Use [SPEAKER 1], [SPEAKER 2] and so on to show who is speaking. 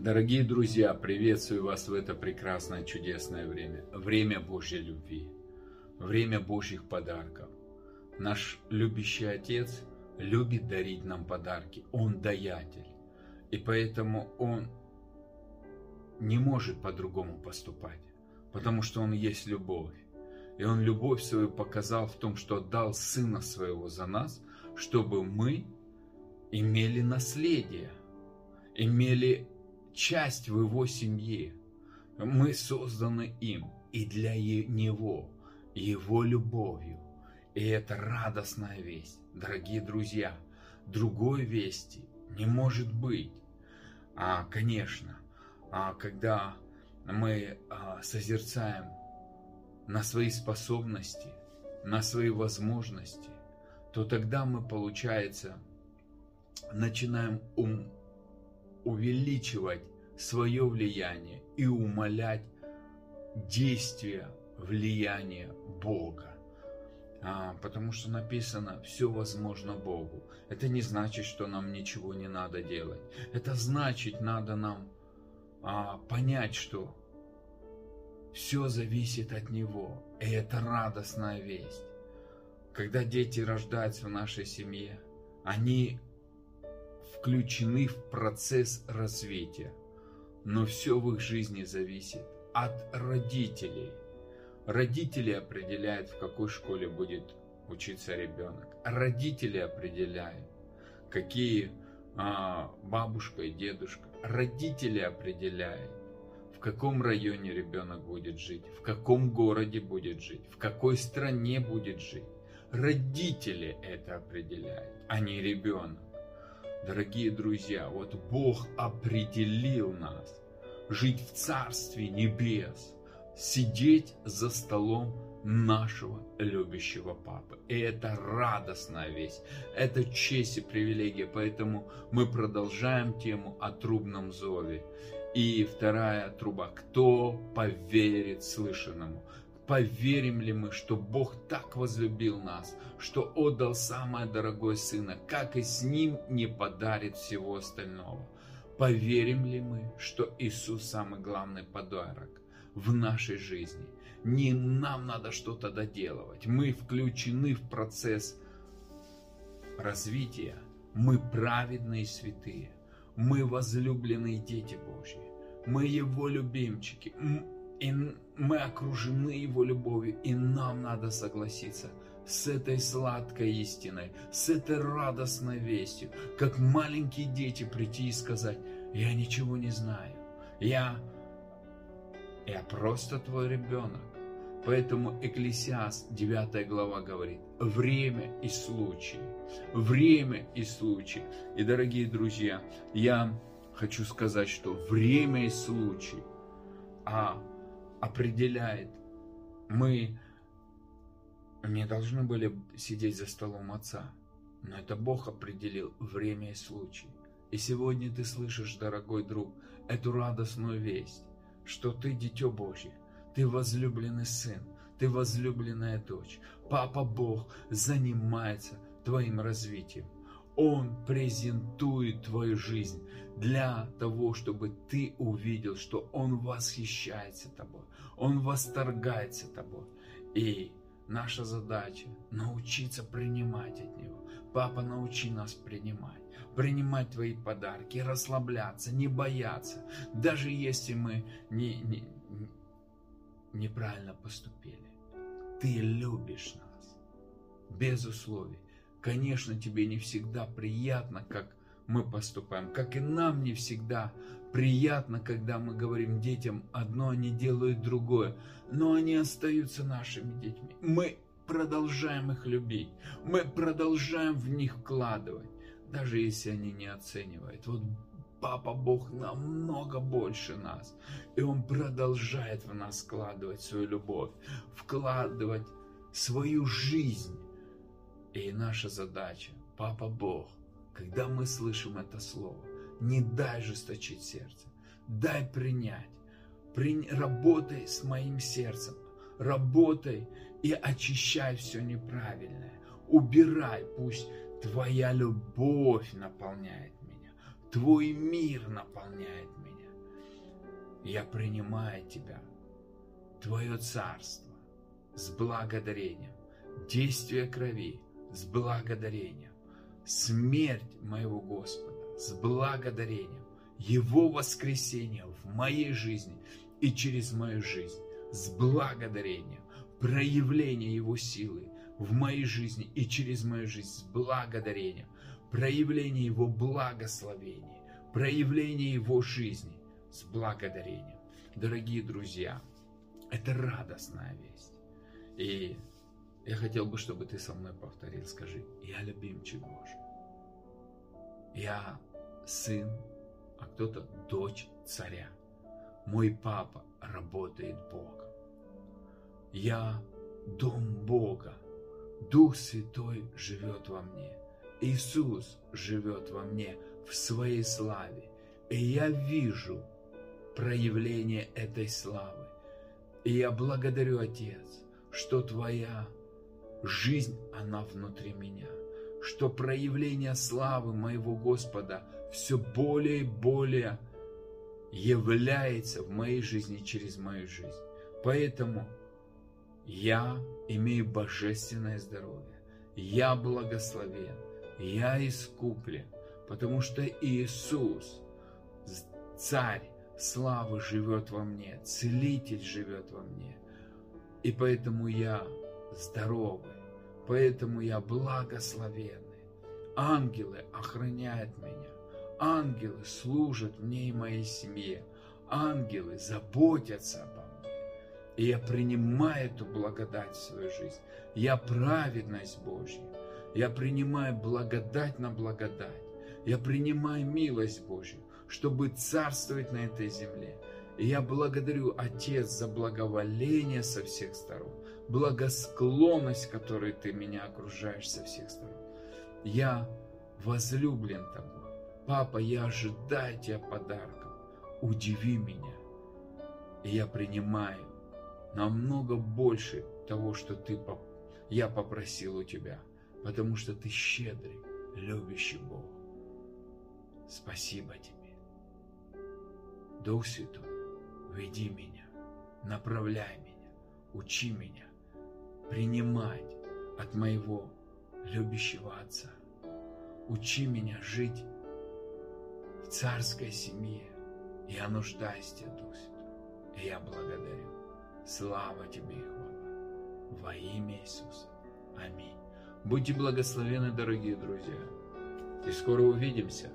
[SPEAKER 1] Дорогие друзья, приветствую вас в это прекрасное, чудесное время. Время Божьей любви, время Божьих подарков. Наш любящий Отец любит дарить нам подарки. Он даятель. И поэтому Он не может по-другому поступать, потому что Он есть любовь. И Он любовь свою показал в том, что отдал Сына Своего за нас, чтобы мы имели наследие, имели часть в его семье. Мы созданы им и для него, его любовью. И это радостная весть, дорогие друзья. Другой вести не может быть. А, конечно, а, когда мы а, созерцаем на свои способности, на свои возможности, то тогда мы, получается, начинаем ум, увеличивать свое влияние и умолять действия влияния Бога. А, потому что написано, все возможно Богу. Это не значит, что нам ничего не надо делать. Это значит, надо нам а, понять, что все зависит от Него. И это радостная весть. Когда дети рождаются в нашей семье, они включены в процесс развития. Но все в их жизни зависит от родителей. Родители определяют, в какой школе будет учиться ребенок. Родители определяют, какие а, бабушка и дедушка. Родители определяют, в каком районе ребенок будет жить, в каком городе будет жить, в какой стране будет жить. Родители это определяют, а не ребенок. Дорогие друзья, вот Бог определил нас жить в Царстве Небес, сидеть за столом нашего любящего Папы. И это радостная весть, это честь и привилегия, поэтому мы продолжаем тему о трубном зове. И вторая труба, кто поверит слышанному? Поверим ли мы, что Бог так возлюбил нас, что отдал самое дорогое Сына, как и с Ним не подарит всего остального? Поверим ли мы, что Иисус самый главный подарок в нашей жизни? Не нам надо что-то доделывать. Мы включены в процесс развития. Мы праведные святые. Мы возлюбленные дети Божьи. Мы Его любимчики и мы окружены Его любовью, и нам надо согласиться с этой сладкой истиной, с этой радостной вестью, как маленькие дети прийти и сказать, я ничего не знаю, я, я просто твой ребенок. Поэтому Экклесиаст 9 глава говорит, время и случай, время и случай. И, дорогие друзья, я хочу сказать, что время и случай, а определяет. Мы не должны были сидеть за столом Отца, но это Бог определил время и случай. И сегодня ты слышишь, дорогой друг, эту радостную весть, что ты дитё Божье, ты возлюбленный сын, ты возлюбленная дочь. Папа Бог занимается твоим развитием. Он презентует твою жизнь для того, чтобы ты увидел, что Он восхищается тобой, Он восторгается тобой. И наша задача научиться принимать от Него. Папа, научи нас принимать, принимать Твои подарки, расслабляться, не бояться, даже если мы не, не, неправильно поступили. Ты любишь нас, без условий. Конечно, тебе не всегда приятно, как мы поступаем, как и нам не всегда приятно, когда мы говорим детям одно, они делают другое, но они остаются нашими детьми. Мы продолжаем их любить, мы продолжаем в них вкладывать, даже если они не оценивают. Вот Папа Бог намного больше нас, и Он продолжает в нас вкладывать свою любовь, вкладывать свою жизнь и наша задача, Папа Бог, когда мы слышим это слово, не дай жесточить сердце, дай принять. При... Работай с моим сердцем, работай и очищай все неправильное. Убирай, пусть твоя любовь наполняет меня, твой мир наполняет меня. я принимаю Тебя, Твое Царство с благодарением, действие крови с благодарением, смерть моего Господа с благодарением, Его воскресение в моей жизни и через мою жизнь с благодарением, проявление Его силы в моей жизни и через мою жизнь с благодарением, проявление Его благословения, проявление Его жизни с благодарением. Дорогие друзья, это радостная весть. И я хотел бы, чтобы ты со мной повторил. Скажи, я любимчик Божий. Я сын, а кто-то дочь царя. Мой папа работает Богом. Я дом Бога. Дух Святой живет во мне. Иисус живет во мне в своей славе. И я вижу проявление этой славы. И я благодарю, Отец, что Твоя жизнь, она внутри меня, что проявление славы моего Господа все более и более является в моей жизни через мою жизнь. Поэтому я имею божественное здоровье, я благословен, я искуплен, потому что Иисус, Царь славы живет во мне, Целитель живет во мне. И поэтому я здоровый, поэтому я благословенный. Ангелы охраняют меня, ангелы служат мне и моей семье, ангелы заботятся обо мне. И я принимаю эту благодать в свою жизнь. Я праведность Божья. Я принимаю благодать на благодать. Я принимаю милость Божью, чтобы царствовать на этой земле. Я благодарю, Отец, за благоволение со всех сторон, благосклонность, которой Ты меня окружаешь со всех сторон. Я возлюблен Тобой. Папа, я ожидаю Тебя подарков. Удиви меня. И я принимаю намного больше того, что ты, я попросил у Тебя, потому что Ты щедрый, любящий Бог. Спасибо Тебе. Дух Святой, веди меня, направляй меня, учи меня принимать от моего любящего Отца. Учи меня жить в царской семье. Я нуждаюсь Тебе, Дух Святой, и я благодарю. Слава Тебе и хвала. Во имя Иисуса. Аминь. Будьте благословены, дорогие друзья. И скоро увидимся.